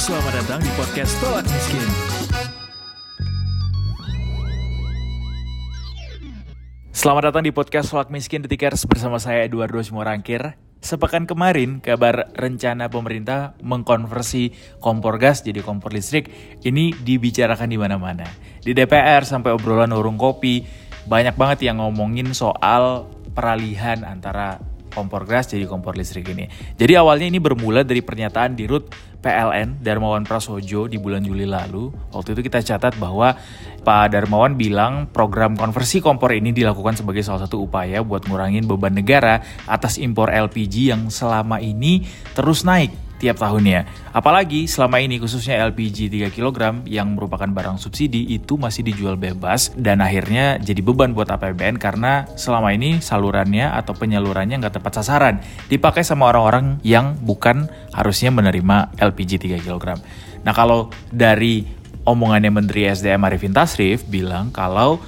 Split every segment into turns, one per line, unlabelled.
Selamat datang di podcast Tolak Miskin. Selamat datang di podcast Tolak Miskin Detikers bersama saya Eduardo Simorangkir. Sepekan kemarin, kabar rencana pemerintah mengkonversi kompor gas jadi kompor listrik ini dibicarakan di mana-mana. Di DPR sampai obrolan warung kopi, banyak banget yang ngomongin soal peralihan antara kompor gas jadi kompor listrik ini. Jadi awalnya ini bermula dari pernyataan di Rut PLN Darmawan Prasojo di bulan Juli lalu. Waktu itu kita catat bahwa Pak Darmawan bilang program konversi kompor ini dilakukan sebagai salah satu upaya buat ngurangin beban negara atas impor LPG yang selama ini terus naik tiap tahunnya. Apalagi selama ini khususnya LPG 3 kg yang merupakan barang subsidi itu masih dijual bebas dan akhirnya jadi beban buat APBN karena selama ini salurannya atau penyalurannya nggak tepat sasaran. Dipakai sama orang-orang yang bukan harusnya menerima LPG 3 kg. Nah kalau dari omongannya Menteri SDM Arifin Tasrif bilang kalau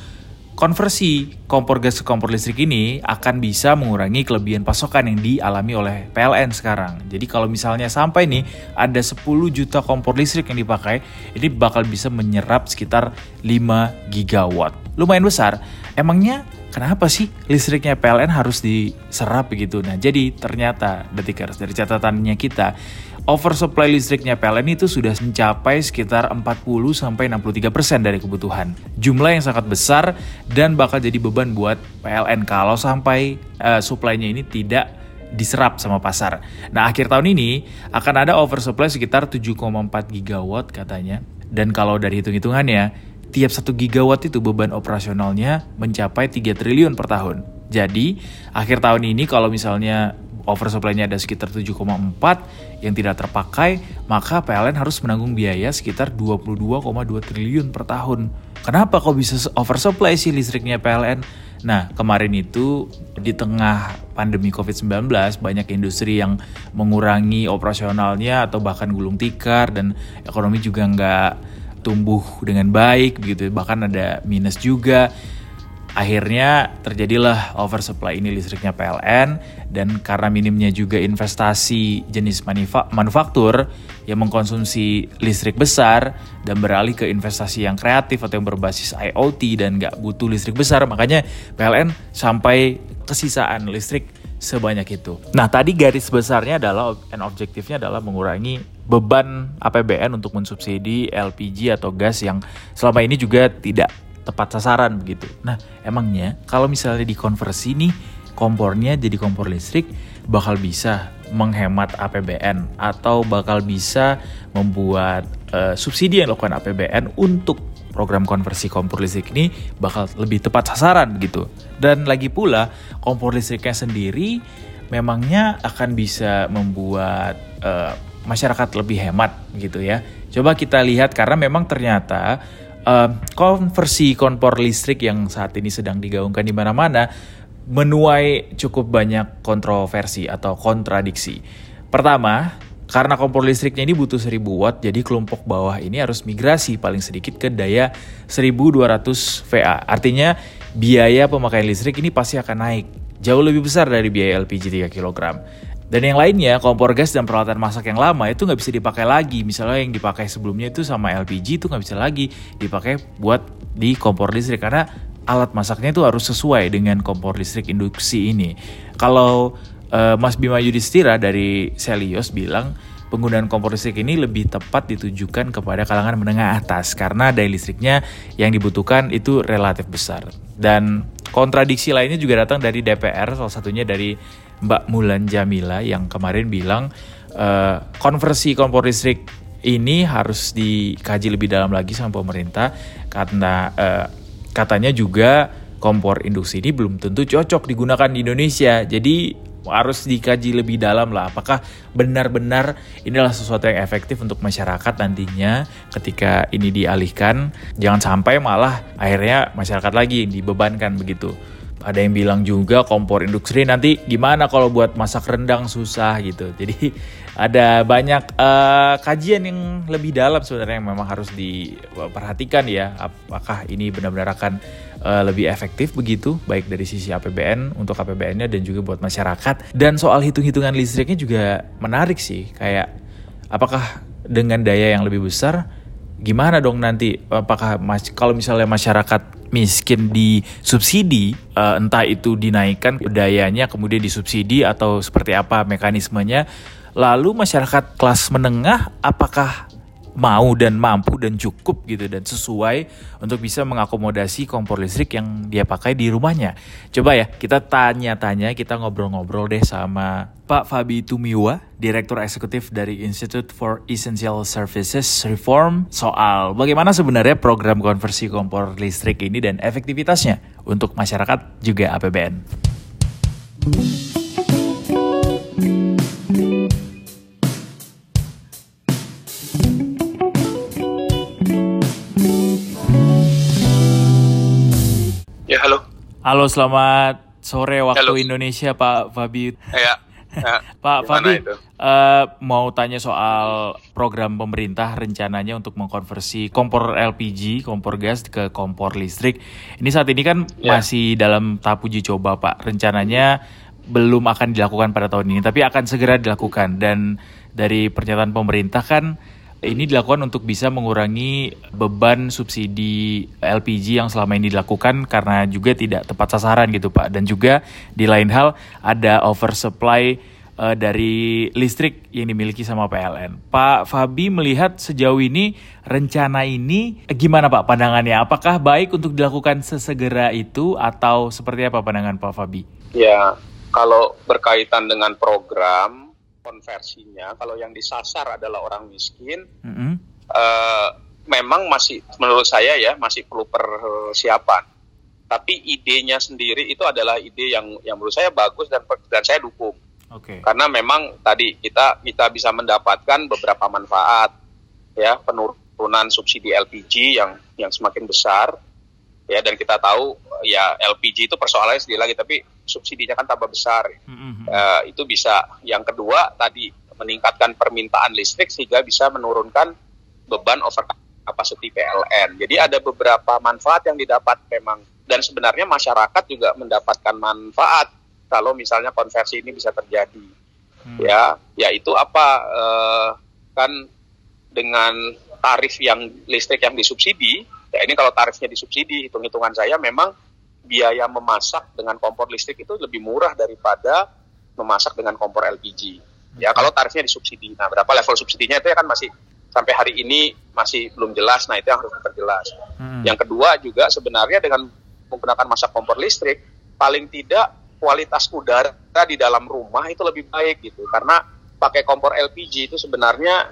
Konversi kompor gas ke kompor listrik ini akan bisa mengurangi kelebihan pasokan yang dialami oleh PLN sekarang. Jadi kalau misalnya sampai nih ada 10 juta kompor listrik yang dipakai, ini bakal bisa menyerap sekitar 5 gigawatt. Lumayan besar. Emangnya kenapa sih listriknya PLN harus diserap begitu? Nah, jadi ternyata detikers dari catatannya kita oversupply listriknya PLN itu sudah mencapai sekitar 40 sampai 63% dari kebutuhan. Jumlah yang sangat besar dan bakal jadi beban buat PLN kalau sampai uh, supply-nya ini tidak diserap sama pasar. Nah, akhir tahun ini akan ada oversupply sekitar 7,4 gigawatt katanya. Dan kalau dari hitung-hitungannya, tiap 1 gigawatt itu beban operasionalnya mencapai 3 triliun per tahun. Jadi, akhir tahun ini kalau misalnya oversupply-nya ada sekitar 7,4 yang tidak terpakai, maka PLN harus menanggung biaya sekitar 22,2 triliun per tahun. Kenapa kok bisa oversupply sih listriknya PLN? Nah, kemarin itu di tengah pandemi COVID-19 banyak industri yang mengurangi operasionalnya atau bahkan gulung tikar dan ekonomi juga nggak tumbuh dengan baik begitu bahkan ada minus juga Akhirnya terjadilah oversupply ini listriknya PLN dan karena minimnya juga investasi jenis manufaktur yang mengkonsumsi listrik besar dan beralih ke investasi yang kreatif atau yang berbasis IoT dan nggak butuh listrik besar makanya PLN sampai kesisaan listrik sebanyak itu. Nah tadi garis besarnya adalah dan objektifnya adalah mengurangi beban APBN untuk mensubsidi LPG atau gas yang selama ini juga tidak tepat sasaran begitu. Nah, emangnya kalau misalnya dikonversi nih kompornya jadi kompor listrik bakal bisa menghemat APBN atau bakal bisa membuat uh, subsidi yang dilakukan APBN untuk program konversi kompor listrik ini bakal lebih tepat sasaran gitu. Dan lagi pula kompor listriknya sendiri memangnya akan bisa membuat uh, masyarakat lebih hemat gitu ya. Coba kita lihat karena memang ternyata uh, konversi kompor listrik yang saat ini sedang digaungkan di mana-mana menuai cukup banyak kontroversi atau kontradiksi. Pertama, karena kompor listriknya ini butuh 1000 watt, jadi kelompok bawah ini harus migrasi paling sedikit ke daya 1200 VA. Artinya biaya pemakaian listrik ini pasti akan naik jauh lebih besar dari biaya LPG 3 kg. Dan yang lainnya, kompor gas dan peralatan masak yang lama itu nggak bisa dipakai lagi. Misalnya yang dipakai sebelumnya itu sama LPG itu nggak bisa lagi dipakai buat di kompor listrik karena alat masaknya itu harus sesuai dengan kompor listrik induksi ini. Kalau uh, Mas Bima Yudhistira dari Selios bilang penggunaan kompor listrik ini lebih tepat ditujukan kepada kalangan menengah atas karena daya listriknya yang dibutuhkan itu relatif besar. Dan kontradiksi lainnya juga datang dari DPR, salah satunya dari Mbak Mulan Jamila yang kemarin bilang uh, konversi kompor listrik ini harus dikaji lebih dalam lagi sama pemerintah karena uh, katanya juga kompor induksi ini belum tentu cocok digunakan di Indonesia. Jadi harus dikaji lebih dalam lah apakah benar-benar inilah sesuatu yang efektif untuk masyarakat nantinya ketika ini dialihkan jangan sampai malah akhirnya masyarakat lagi dibebankan begitu ada yang bilang juga kompor industri nanti gimana kalau buat masak rendang susah gitu. Jadi ada banyak uh, kajian yang lebih dalam sebenarnya yang memang harus diperhatikan ya. Apakah ini benar-benar akan uh, lebih efektif begitu baik dari sisi APBN untuk APBN-nya dan juga buat masyarakat. Dan soal hitung-hitungan listriknya juga menarik sih. Kayak apakah dengan daya yang lebih besar, gimana dong nanti? Apakah mas, kalau misalnya masyarakat miskin disubsidi, uh, entah itu dinaikkan dayanya kemudian disubsidi atau seperti apa mekanismenya? Lalu masyarakat kelas menengah apakah mau dan mampu dan cukup gitu dan sesuai untuk bisa mengakomodasi kompor listrik yang dia pakai di rumahnya. Coba ya kita tanya-tanya, kita ngobrol-ngobrol deh sama Pak Fabi Tumiwa, Direktur Eksekutif dari Institute for Essential Services Reform soal bagaimana sebenarnya program konversi kompor listrik ini dan efektivitasnya untuk masyarakat juga APBN. Halo, selamat sore waktu Halo. Indonesia, Pak Fabi.
Ya. ya.
Pak Fabi, uh, mau tanya soal program pemerintah rencananya untuk mengkonversi kompor LPG, kompor gas ke kompor listrik. Ini saat ini kan ya. masih dalam tahap uji coba, Pak. Rencananya belum akan dilakukan pada tahun ini, tapi akan segera dilakukan. Dan dari pernyataan pemerintah kan ini dilakukan untuk bisa mengurangi beban subsidi LPG yang selama ini dilakukan karena juga tidak tepat sasaran gitu Pak dan juga di lain hal ada oversupply uh, dari listrik yang dimiliki sama PLN. Pak Fabi melihat sejauh ini rencana ini gimana Pak pandangannya? Apakah baik untuk dilakukan sesegera itu atau seperti apa pandangan Pak Fabi?
Ya, kalau berkaitan dengan program konversinya kalau yang disasar adalah orang miskin mm -hmm. uh, memang masih menurut saya ya masih perlu persiapan tapi idenya sendiri itu adalah ide yang yang menurut saya bagus dan dan saya dukung okay. karena memang tadi kita kita bisa mendapatkan beberapa manfaat ya penurunan subsidi LPG yang yang semakin besar ya dan kita tahu ya LPG itu persoalannya sendiri lagi tapi subsidinya kan tambah besar. Mm-hmm. uh, itu bisa. Yang kedua tadi meningkatkan permintaan listrik sehingga bisa menurunkan beban over capacity PLN jadi ada beberapa manfaat yang didapat memang. Dan sebenarnya masyarakat juga mendapatkan manfaat kalau misalnya konversi ini bisa terjadi. Mm. ya yaitu apa? Uh, kan dengan tarif yang listrik yang disubsidi Ya ini kalau tarifnya disubsidi, hitung-hitungan saya memang biaya memasak dengan kompor listrik itu lebih murah daripada memasak dengan kompor LPG. Ya kalau tarifnya disubsidi. Nah berapa level subsidinya itu ya kan masih sampai hari ini masih belum jelas. Nah itu yang harus diperjelas. Hmm. Yang kedua juga sebenarnya dengan menggunakan masak kompor listrik paling tidak kualitas udara di dalam rumah itu lebih baik gitu karena pakai kompor LPG itu sebenarnya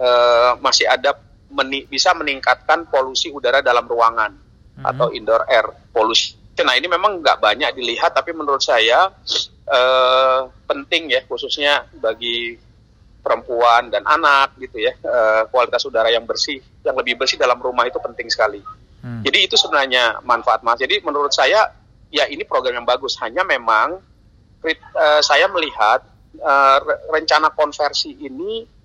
uh, masih ada meni bisa meningkatkan polusi udara dalam ruangan hmm. atau indoor air pollution. Nah ini memang nggak banyak dilihat, tapi menurut saya eh, penting ya khususnya bagi perempuan dan anak gitu ya eh, kualitas udara yang bersih, yang lebih bersih dalam rumah itu penting sekali. Hmm. Jadi itu sebenarnya manfaat mas. Jadi menurut saya ya ini program yang bagus. Hanya memang eh, saya melihat eh, rencana konversi ini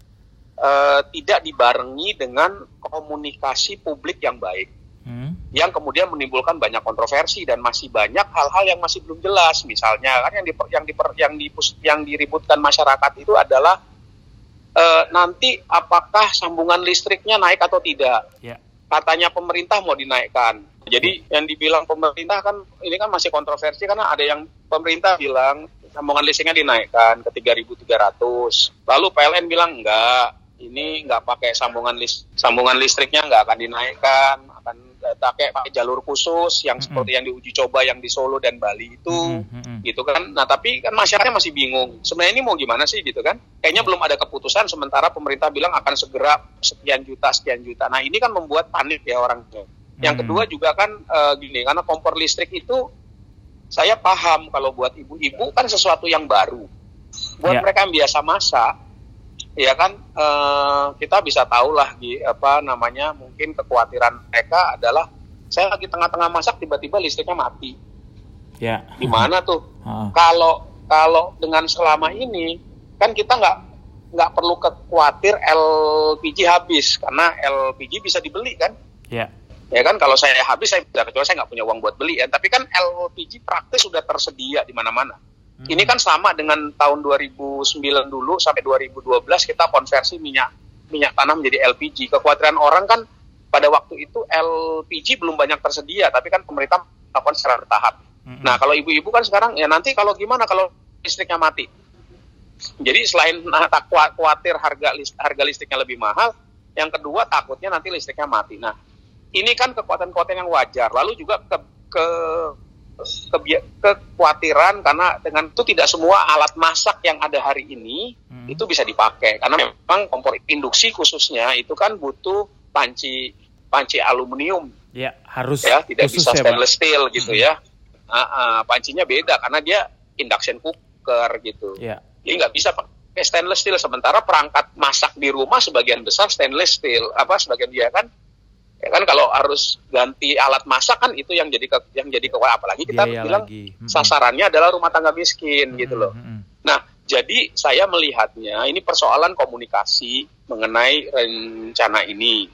uh, tidak dibarengi dengan komunikasi publik yang baik, hmm. Yang kemudian menimbulkan banyak kontroversi dan masih banyak hal-hal yang masih belum jelas. Misalnya kan yang diper, yang diper, yang dipus, yang diributkan masyarakat itu adalah uh, nanti apakah sambungan listriknya naik atau tidak. Yeah. Katanya pemerintah mau dinaikkan. Jadi yang dibilang pemerintah kan ini kan masih kontroversi karena ada yang pemerintah bilang sambungan listriknya dinaikkan ke 3.300. Lalu PLN bilang enggak, ini nggak pakai sambungan list sambungan listriknya nggak akan dinaikkan pakai pakai jalur khusus yang mm-hmm. seperti yang diuji coba yang di Solo dan Bali itu mm-hmm. gitu kan. Nah tapi kan masyarakatnya masih bingung. Sebenarnya ini mau gimana sih gitu kan? Kayaknya belum ada keputusan sementara pemerintah bilang akan segera sekian juta sekian juta. Nah ini kan membuat panik ya orang yang kedua juga kan e, gini karena kompor listrik itu saya paham kalau buat ibu-ibu kan sesuatu yang baru. Buat yeah. mereka yang biasa masak ya kan uh, kita bisa tahu lah di apa namanya mungkin kekhawatiran mereka adalah saya lagi tengah-tengah masak tiba-tiba listriknya mati. Ya. Di mana tuh? Kalau kalau dengan selama ini kan kita nggak nggak perlu khawatir LPG habis karena LPG bisa dibeli kan? Ya. Ya kan kalau saya habis saya tidak kecuali saya nggak punya uang buat beli ya. Tapi kan LPG praktis sudah tersedia di mana-mana. Hmm. Ini kan sama dengan tahun 2009 dulu sampai 2012 kita konversi minyak minyak tanah menjadi LPG. Kekhawatiran orang kan pada waktu itu LPG belum banyak tersedia, tapi kan pemerintah melakukan secara bertahap. Mm-hmm. Nah, kalau ibu-ibu kan sekarang ya nanti kalau gimana kalau listriknya mati? Jadi selain nah, tak khawatir harga harga listriknya lebih mahal, yang kedua takutnya nanti listriknya mati. Nah, ini kan kekuatan-kekuatan yang wajar. Lalu juga ke ke, kekhawatiran karena dengan itu tidak semua alat masak yang ada hari ini hmm. itu bisa dipakai karena memang kompor induksi khususnya itu kan butuh panci panci aluminium
ya harus
ya tidak bisa ya, stainless ya, steel gitu hmm. ya uh, uh, pancinya beda karena dia induction cooker gitu ya. jadi nggak bisa pakai stainless steel sementara perangkat masak di rumah sebagian besar stainless steel apa sebagian dia kan ya kan kalau harus ganti alat masak kan itu yang jadi ke, yang jadi ke apalagi kita Biaya bilang lagi. sasarannya adalah rumah tangga miskin hmm, gitu loh. Hmm. Nah, jadi saya melihatnya ini persoalan komunikasi mengenai rencana ini.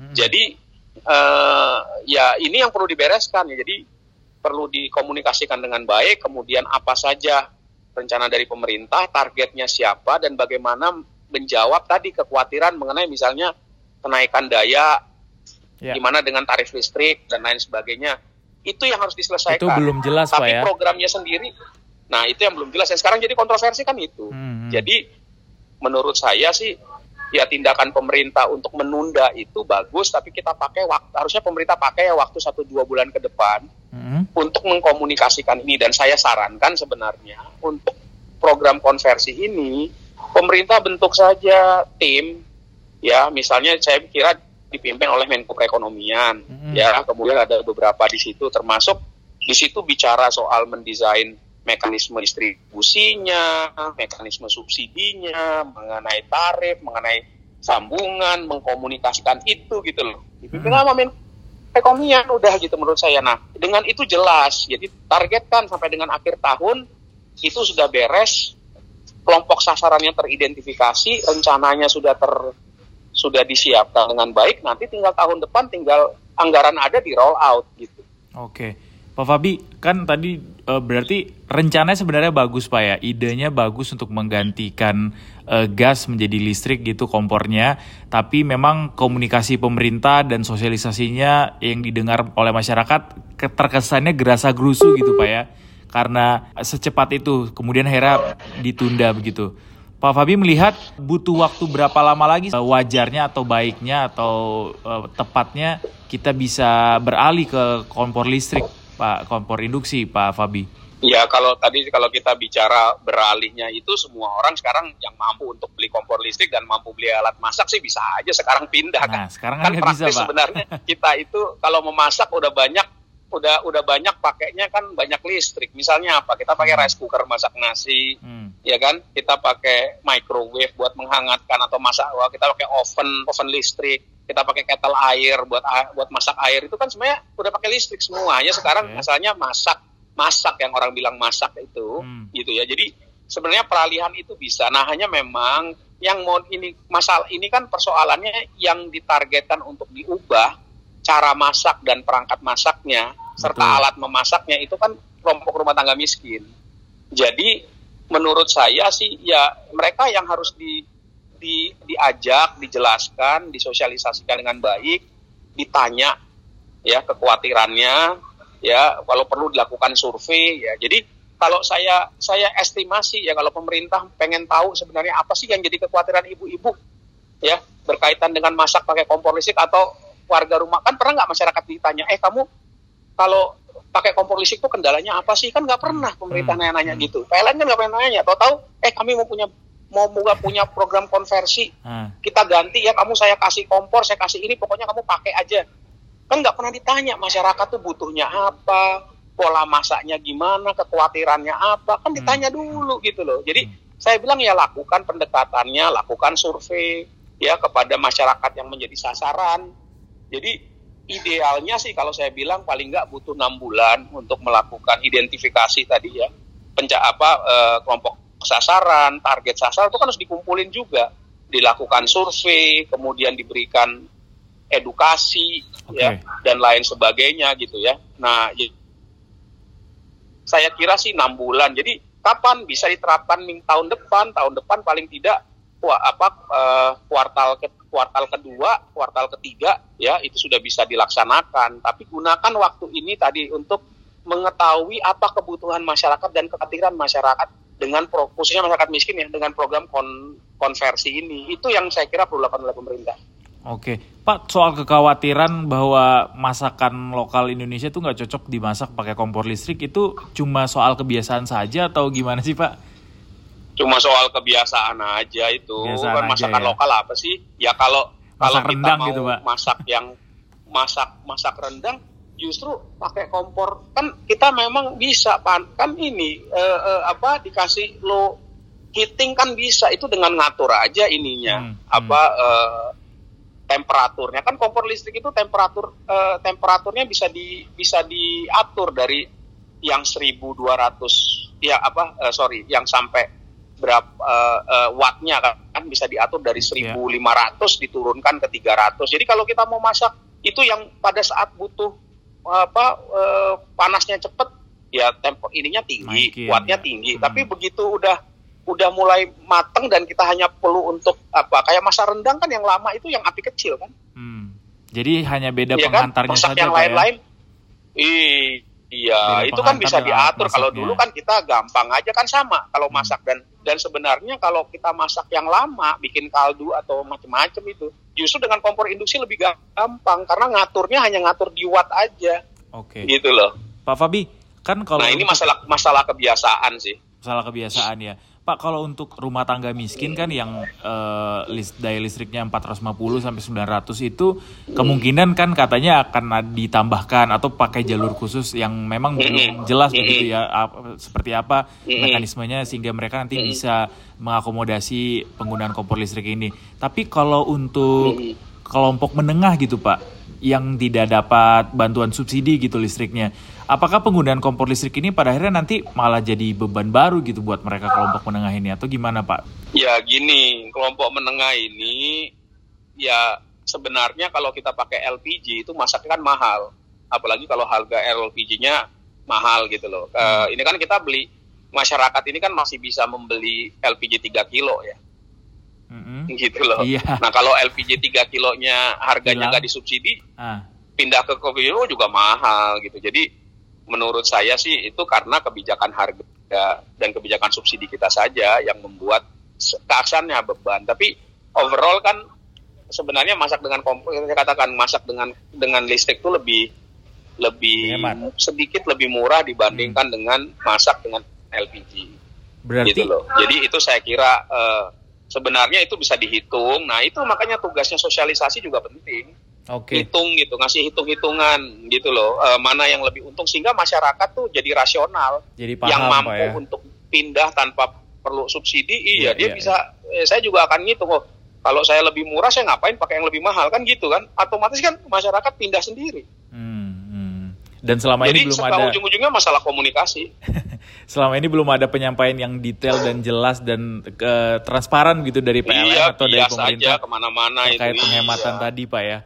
Hmm. Jadi uh, ya ini yang perlu dibereskan ya. Jadi perlu dikomunikasikan dengan baik. Kemudian apa saja rencana dari pemerintah, targetnya siapa dan bagaimana menjawab tadi kekhawatiran mengenai misalnya kenaikan daya yeah. gimana dengan tarif listrik dan lain sebagainya itu yang harus diselesaikan.
Itu belum jelas
Tapi
Pak ya.
programnya sendiri, nah itu yang belum jelas. Yang sekarang jadi kontroversi kan itu. Hmm. Jadi menurut saya sih ya tindakan pemerintah untuk menunda itu bagus, tapi kita pakai waktu harusnya pemerintah pakai ya waktu satu dua bulan ke depan hmm. untuk mengkomunikasikan ini. Dan saya sarankan sebenarnya untuk program konversi ini pemerintah bentuk saja tim ya misalnya saya kira dipimpin oleh Menko Perekonomian hmm. ya kemudian ada beberapa di situ termasuk di situ bicara soal mendesain mekanisme distribusinya, mekanisme subsidinya, mengenai tarif, mengenai sambungan, mengkomunikasikan itu gitu loh. Dipimpin hmm. sama Menko Perekonomian udah gitu menurut saya. Nah, dengan itu jelas. Jadi targetkan sampai dengan akhir tahun itu sudah beres, kelompok sasarannya teridentifikasi, rencananya sudah ter sudah disiapkan dengan baik, nanti tinggal tahun depan tinggal anggaran ada di roll out gitu.
Oke. Pak Fabi, kan tadi e, berarti rencananya sebenarnya bagus Pak ya, idenya bagus untuk menggantikan e, gas menjadi listrik gitu kompornya, tapi memang komunikasi pemerintah dan sosialisasinya yang didengar oleh masyarakat terkesannya gerasa gerusu gitu Pak ya, karena secepat itu kemudian akhirnya ditunda begitu. Pak Fabi melihat butuh waktu berapa lama lagi eh, wajarnya atau baiknya atau uh, tepatnya kita bisa beralih ke kompor listrik, Pak, kompor induksi, Pak Fabi?
Ya kalau tadi kalau kita bicara beralihnya itu semua orang sekarang yang mampu untuk beli kompor listrik dan mampu beli alat masak sih bisa aja sekarang pindah
nah, kan. Sekarang
kan,
kan praktis bisa,
sebenarnya kita itu kalau memasak udah banyak udah udah banyak pakainya kan banyak listrik. Misalnya apa? Kita pakai hmm. rice cooker masak nasi, hmm. ya kan? Kita pakai microwave buat menghangatkan atau masak. Wah, kita pakai oven, oven listrik. Kita pakai kettle air buat buat masak air itu kan sebenarnya udah pakai listrik semuanya sekarang okay. masalahnya masak masak yang orang bilang masak itu hmm. gitu ya. Jadi sebenarnya peralihan itu bisa. Nah, hanya memang yang mau ini masalah ini kan persoalannya yang ditargetkan untuk diubah cara masak dan perangkat masaknya serta Betul. alat memasaknya itu kan kelompok rumah tangga miskin. Jadi menurut saya sih ya mereka yang harus di, di diajak, dijelaskan, disosialisasikan dengan baik, ditanya ya kekhawatirannya, ya kalau perlu dilakukan survei ya. Jadi kalau saya saya estimasi ya kalau pemerintah pengen tahu sebenarnya apa sih yang jadi kekhawatiran ibu-ibu ya berkaitan dengan masak pakai kompor listrik atau warga rumah kan pernah nggak masyarakat ditanya eh kamu kalau pakai kompor listrik itu kendalanya apa sih? Kan nggak pernah hmm. pemerintah nanya-nanya hmm. gitu. PLN kan nggak pernah nanya. Tahu-tahu, eh kami mau punya mau juga punya program konversi, hmm. kita ganti ya kamu saya kasih kompor, saya kasih ini, pokoknya kamu pakai aja. Kan nggak pernah ditanya masyarakat tuh butuhnya apa, pola masaknya gimana, kekhawatirannya apa, kan ditanya dulu gitu loh. Jadi saya bilang ya lakukan pendekatannya, lakukan survei ya kepada masyarakat yang menjadi sasaran. Jadi idealnya sih kalau saya bilang paling nggak butuh enam bulan untuk melakukan identifikasi tadi ya. Penca apa e, kelompok sasaran target sasaran itu kan harus dikumpulin juga. Dilakukan survei kemudian diberikan edukasi okay. ya dan lain sebagainya gitu ya. Nah saya kira sih enam bulan. Jadi kapan bisa diterapkan? Tahun depan. Tahun depan paling tidak apa uh, kuartal ke kuartal kedua, kuartal ketiga ya itu sudah bisa dilaksanakan. Tapi gunakan waktu ini tadi untuk mengetahui apa kebutuhan masyarakat dan kekhawatiran masyarakat dengan pro, khususnya masyarakat miskin ya dengan program kon, konversi ini. Itu yang saya kira perlu dilakukan oleh pemerintah.
Oke, Pak, soal kekhawatiran bahwa masakan lokal Indonesia itu nggak cocok dimasak pakai kompor listrik itu cuma soal kebiasaan saja atau gimana sih, Pak?
Cuma soal kebiasaan aja itu. Kebiasaan kan masakan ya. lokal apa sih? Ya kalau kalau kita rendang mau gitu, Pak. masak yang masak masak rendang justru pakai kompor kan kita memang bisa pan kan ini uh, uh, apa dikasih lo heating kan bisa itu dengan ngatur aja ininya hmm, hmm. apa uh, temperaturnya kan kompor listrik itu temperatur uh, temperaturnya bisa di bisa diatur dari yang 1200 ya apa uh, sorry yang sampai berapa uh, uh, wattnya kan, kan bisa diatur dari 1500 yeah. diturunkan ke 300 jadi kalau kita mau masak itu yang pada saat butuh apa uh, panasnya cepet ya tempo ininya tinggi Maikin, wattnya ya. tinggi hmm. tapi begitu udah udah mulai mateng dan kita hanya perlu untuk apa kayak masa rendang kan yang lama itu yang api kecil kan
hmm. jadi hanya beda ya penghantarnya kan? saja
yang ya? lain-lain ya? Iya itu kan bisa diatur. Kalau dulu kan kita gampang aja kan sama kalau hmm. masak. Dan dan sebenarnya kalau kita masak yang lama bikin kaldu atau macam-macam itu justru dengan kompor induksi lebih gampang. Karena ngaturnya hanya ngatur di watt aja.
Oke. Okay.
gitu loh.
Pak Fabi kan kalau
nah ini masalah masalah kebiasaan sih.
Masalah kebiasaan ya Pak, kalau untuk rumah tangga miskin kan yang uh, list, daya listriknya 450 sampai 900 itu kemungkinan kan katanya akan ditambahkan atau pakai jalur khusus yang memang belum jelas begitu ya ap, seperti apa mekanismenya sehingga mereka nanti bisa mengakomodasi penggunaan kompor listrik ini. Tapi kalau untuk kelompok menengah gitu, Pak, yang tidak dapat bantuan subsidi gitu listriknya apakah penggunaan kompor listrik ini pada akhirnya nanti malah jadi beban baru gitu buat mereka kelompok menengah ini atau gimana Pak?
Ya gini, kelompok menengah ini ya sebenarnya kalau kita pakai LPG itu masaknya kan mahal. Apalagi kalau harga LPG-nya mahal gitu loh. Hmm. Uh, ini kan kita beli masyarakat ini kan masih bisa membeli LPG 3 kilo ya. Mm-hmm. gitu loh. Iya. Nah kalau LPG 3 kilonya harganya nggak disubsidi, ah. pindah ke kopi juga mahal gitu. Jadi menurut saya sih itu karena kebijakan harga dan kebijakan subsidi kita saja yang membuat kesannya beban. Tapi overall kan sebenarnya masak dengan kompor, saya katakan masak dengan dengan listrik itu lebih lebih Hemat. sedikit lebih murah dibandingkan hmm. dengan masak dengan LPG. Berarti gitu loh. Jadi itu saya kira uh, sebenarnya itu bisa dihitung. Nah itu makanya tugasnya sosialisasi juga penting okay. hitung gitu ngasih hitung hitungan gitu loh e, mana yang lebih untung sehingga masyarakat tuh jadi rasional
jadi paham,
yang mampu ya. untuk pindah tanpa perlu subsidi iya yeah, dia yeah, bisa yeah. Eh, saya juga akan ngitung oh kalau saya lebih murah saya ngapain pakai yang lebih mahal kan gitu kan otomatis kan masyarakat pindah sendiri.
Dan selama jadi, ini belum ada
ujung-ujungnya masalah komunikasi
selama ini belum ada penyampaian yang detail dan jelas dan eh, transparan gitu dari PLN iya, atau dari pemerintah
ke mana-mana
terkait itu, penghematan iya. tadi pak ya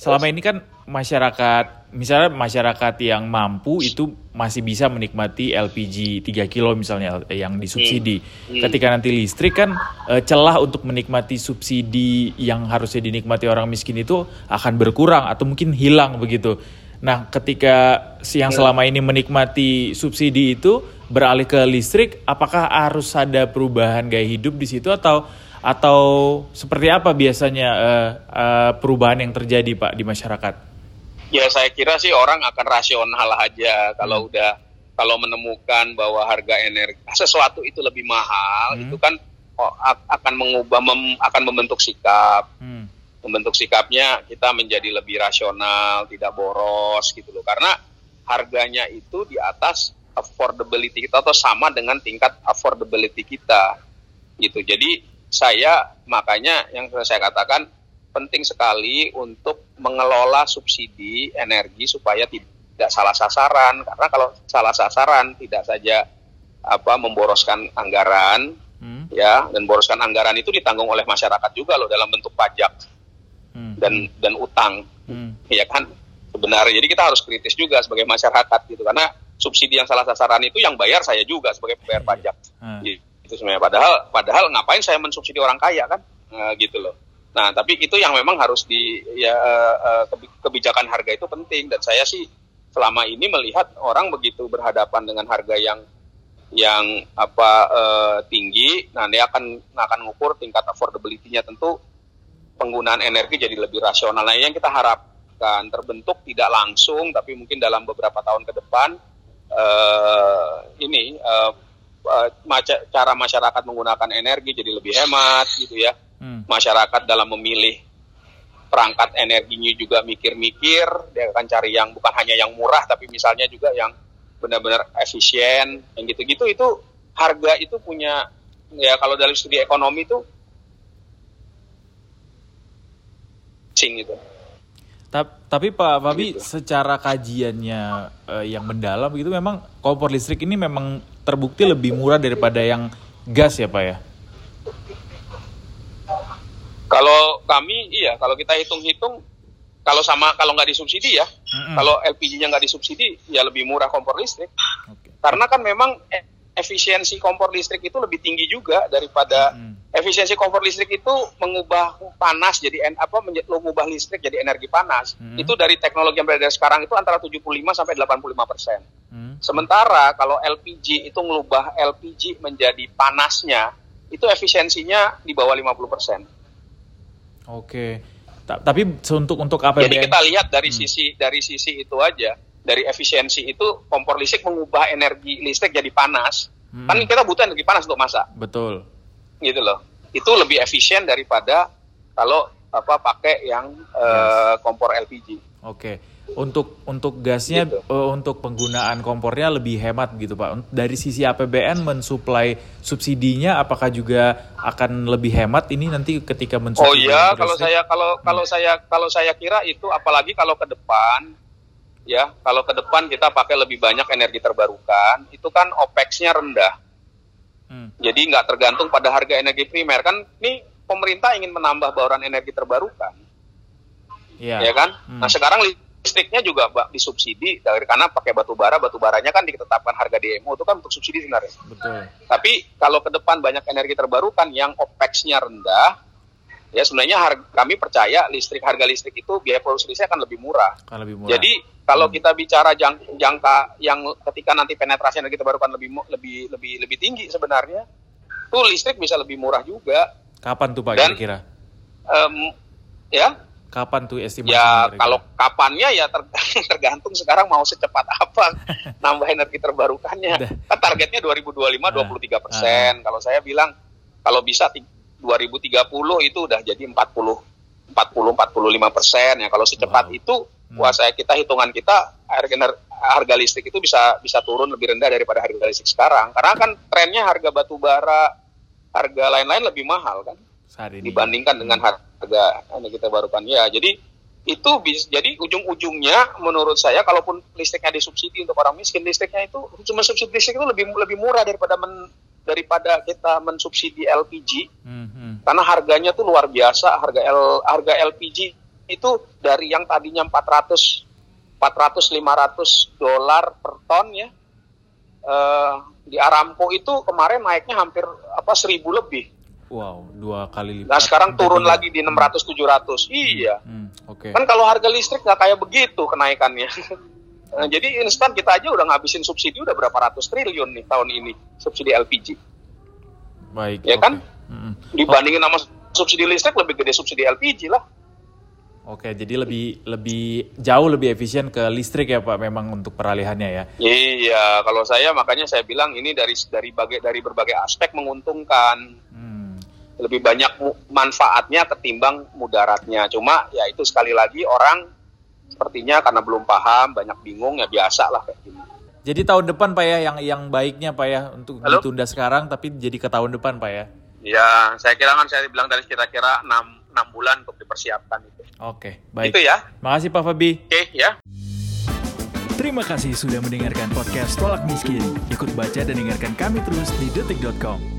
selama ini kan masyarakat misalnya masyarakat yang mampu itu masih bisa menikmati LPG 3 kilo misalnya yang disubsidi. Hmm. Hmm. Ketika nanti listrik kan e, celah untuk menikmati subsidi yang harusnya dinikmati orang miskin itu akan berkurang atau mungkin hilang begitu. Nah, ketika yang hmm. selama ini menikmati subsidi itu beralih ke listrik, apakah harus ada perubahan gaya hidup di situ atau atau seperti apa biasanya uh, uh, perubahan yang terjadi Pak di masyarakat?
Ya saya kira sih orang akan rasional aja kalau hmm. udah kalau menemukan bahwa harga energi sesuatu itu lebih mahal hmm. itu kan oh, akan mengubah mem, akan membentuk sikap. Hmm. Membentuk sikapnya kita menjadi lebih rasional, tidak boros gitu loh. Karena harganya itu di atas affordability kita atau sama dengan tingkat affordability kita gitu. Jadi saya makanya yang saya katakan penting sekali untuk mengelola subsidi energi supaya tidak salah sasaran karena kalau salah sasaran tidak saja apa memboroskan anggaran hmm. ya dan boroskan anggaran itu ditanggung oleh masyarakat juga loh dalam bentuk pajak. Dan dan utang. Hmm. ya kan? Sebenarnya. Jadi kita harus kritis juga sebagai masyarakat gitu. Karena subsidi yang salah sasaran itu yang bayar saya juga sebagai pembayar pajak. Hmm. itu sebenarnya. Padahal padahal ngapain saya mensubsidi orang kaya kan? Uh, gitu loh. Nah tapi itu yang memang harus di ya uh, kebijakan harga itu penting. Dan saya sih selama ini melihat orang begitu berhadapan dengan harga yang yang apa uh, tinggi nah dia akan akan mengukur tingkat affordability-nya tentu penggunaan energi jadi lebih rasional nah yang kita harapkan terbentuk tidak langsung tapi mungkin dalam beberapa tahun ke depan uh, ini uh, uh, cara masyarakat menggunakan energi jadi lebih hemat gitu ya. Hmm. Masyarakat dalam memilih perangkat energinya juga mikir-mikir, dia akan cari yang bukan hanya yang murah tapi misalnya juga yang benar-benar efisien, yang gitu-gitu itu harga itu punya ya kalau dari studi ekonomi itu sing gitu.
Tapi Pak Fabi gitu. secara kajiannya uh, yang mendalam itu memang kompor listrik ini memang terbukti lebih murah daripada yang gas ya Pak ya?
Kalau kami iya, kalau kita hitung-hitung kalau sama kalau nggak disubsidi ya, mm-hmm. kalau LPG-nya nggak disubsidi ya lebih murah kompor listrik. Okay. Karena kan memang efisiensi kompor listrik itu lebih tinggi juga daripada hmm. efisiensi kompor listrik itu mengubah panas jadi apa mengubah listrik jadi energi panas hmm. itu dari teknologi yang beredar sekarang itu antara 75 sampai 85 persen. Hmm. Sementara kalau LPG itu mengubah LPG menjadi panasnya itu efisiensinya di bawah 50 persen.
Oke. Tapi untuk untuk apa?
Jadi kita lihat dari hmm. sisi dari sisi itu aja dari efisiensi itu kompor listrik mengubah energi listrik jadi panas. Hmm. Kan kita butuh energi panas untuk masak.
Betul.
Gitu loh. Itu lebih efisien daripada kalau apa pakai yang yes. uh, kompor LPG.
Oke. Untuk untuk gasnya gitu. uh, untuk penggunaan kompornya lebih hemat gitu Pak. Dari sisi APBN mensuplai subsidinya apakah juga akan lebih hemat ini nanti ketika mensubsidi?
Oh iya, kalau saya kalau kalau hmm. saya kalau saya kira itu apalagi kalau ke depan ya kalau ke depan kita pakai lebih banyak energi terbarukan itu kan OPEX-nya rendah hmm. jadi nggak tergantung pada harga energi primer kan ini pemerintah ingin menambah bauran energi terbarukan yeah. ya kan hmm. nah sekarang listriknya juga disubsidi dari karena pakai batu bara batu baranya kan ditetapkan harga DMO itu kan untuk subsidi sebenarnya
Betul.
tapi kalau ke depan banyak energi terbarukan yang OPEX-nya rendah ya sebenarnya harga, kami percaya listrik harga listrik itu biaya produksi listrik akan lebih murah.
Akan lebih murah.
Jadi kalau hmm. kita bicara jang, jangka yang ketika nanti penetrasi energi terbarukan lebih lebih lebih lebih tinggi sebenarnya, tuh listrik bisa lebih murah juga.
Kapan tuh Pak kira-kira?
Um, ya.
Kapan tuh estimasi?
Ya kalau kapannya ya ter, tergantung sekarang mau secepat apa nambah energi terbarukannya. kan targetnya 2025 nah, 23 persen. Nah. Kalau saya bilang kalau bisa 2030 itu udah jadi 40 40 45 persen ya kalau secepat wow. itu hmm. wah saya kita hitungan kita harga harga listrik itu bisa bisa turun lebih rendah daripada harga listrik sekarang karena kan trennya harga batu bara harga lain-lain lebih mahal kan ini. dibandingkan dengan harga energi terbarukan ya jadi itu bisa jadi ujung-ujungnya menurut saya kalaupun listriknya disubsidi untuk orang miskin listriknya itu cuma subsidi listrik itu lebih lebih murah daripada men, daripada kita mensubsidi LPG hmm. karena harganya tuh luar biasa harga L, harga LPG itu dari yang tadinya 400 400 500 dolar per ton ya uh, di Aramco itu kemarin naiknya hampir apa seribu lebih
Wow, dua kali lipat.
Nah sekarang turun lagi di 600 700. Iya. Hmm, Oke. Okay. Kan kalau harga listrik nggak kayak begitu kenaikannya. Nah, jadi instan kita aja udah ngabisin subsidi udah berapa ratus triliun nih tahun ini subsidi LPG.
Baik.
Ya okay. kan? Mm-hmm. Dibandingin sama subsidi listrik lebih gede subsidi LPG lah.
Oke, jadi lebih lebih jauh lebih efisien ke listrik ya Pak memang untuk peralihannya ya.
Iya, kalau saya makanya saya bilang ini dari dari bagai dari berbagai aspek menguntungkan. Hmm. Lebih banyak manfaatnya ketimbang mudaratnya. Cuma ya itu sekali lagi orang sepertinya karena belum paham banyak bingung ya biasa lah kayak gini.
Jadi tahun depan Pak ya yang yang baiknya Pak ya untuk Halo? ditunda sekarang tapi jadi ke tahun depan Pak ya.
Ya, saya kira kan saya bilang dari kira-kira 6, 6 bulan untuk dipersiapkan itu.
Oke, baik.
Itu ya.
Makasih Pak Fabi.
Oke, ya.
Terima kasih sudah mendengarkan podcast Tolak Miskin. Ikut baca dan dengarkan kami terus di detik.com.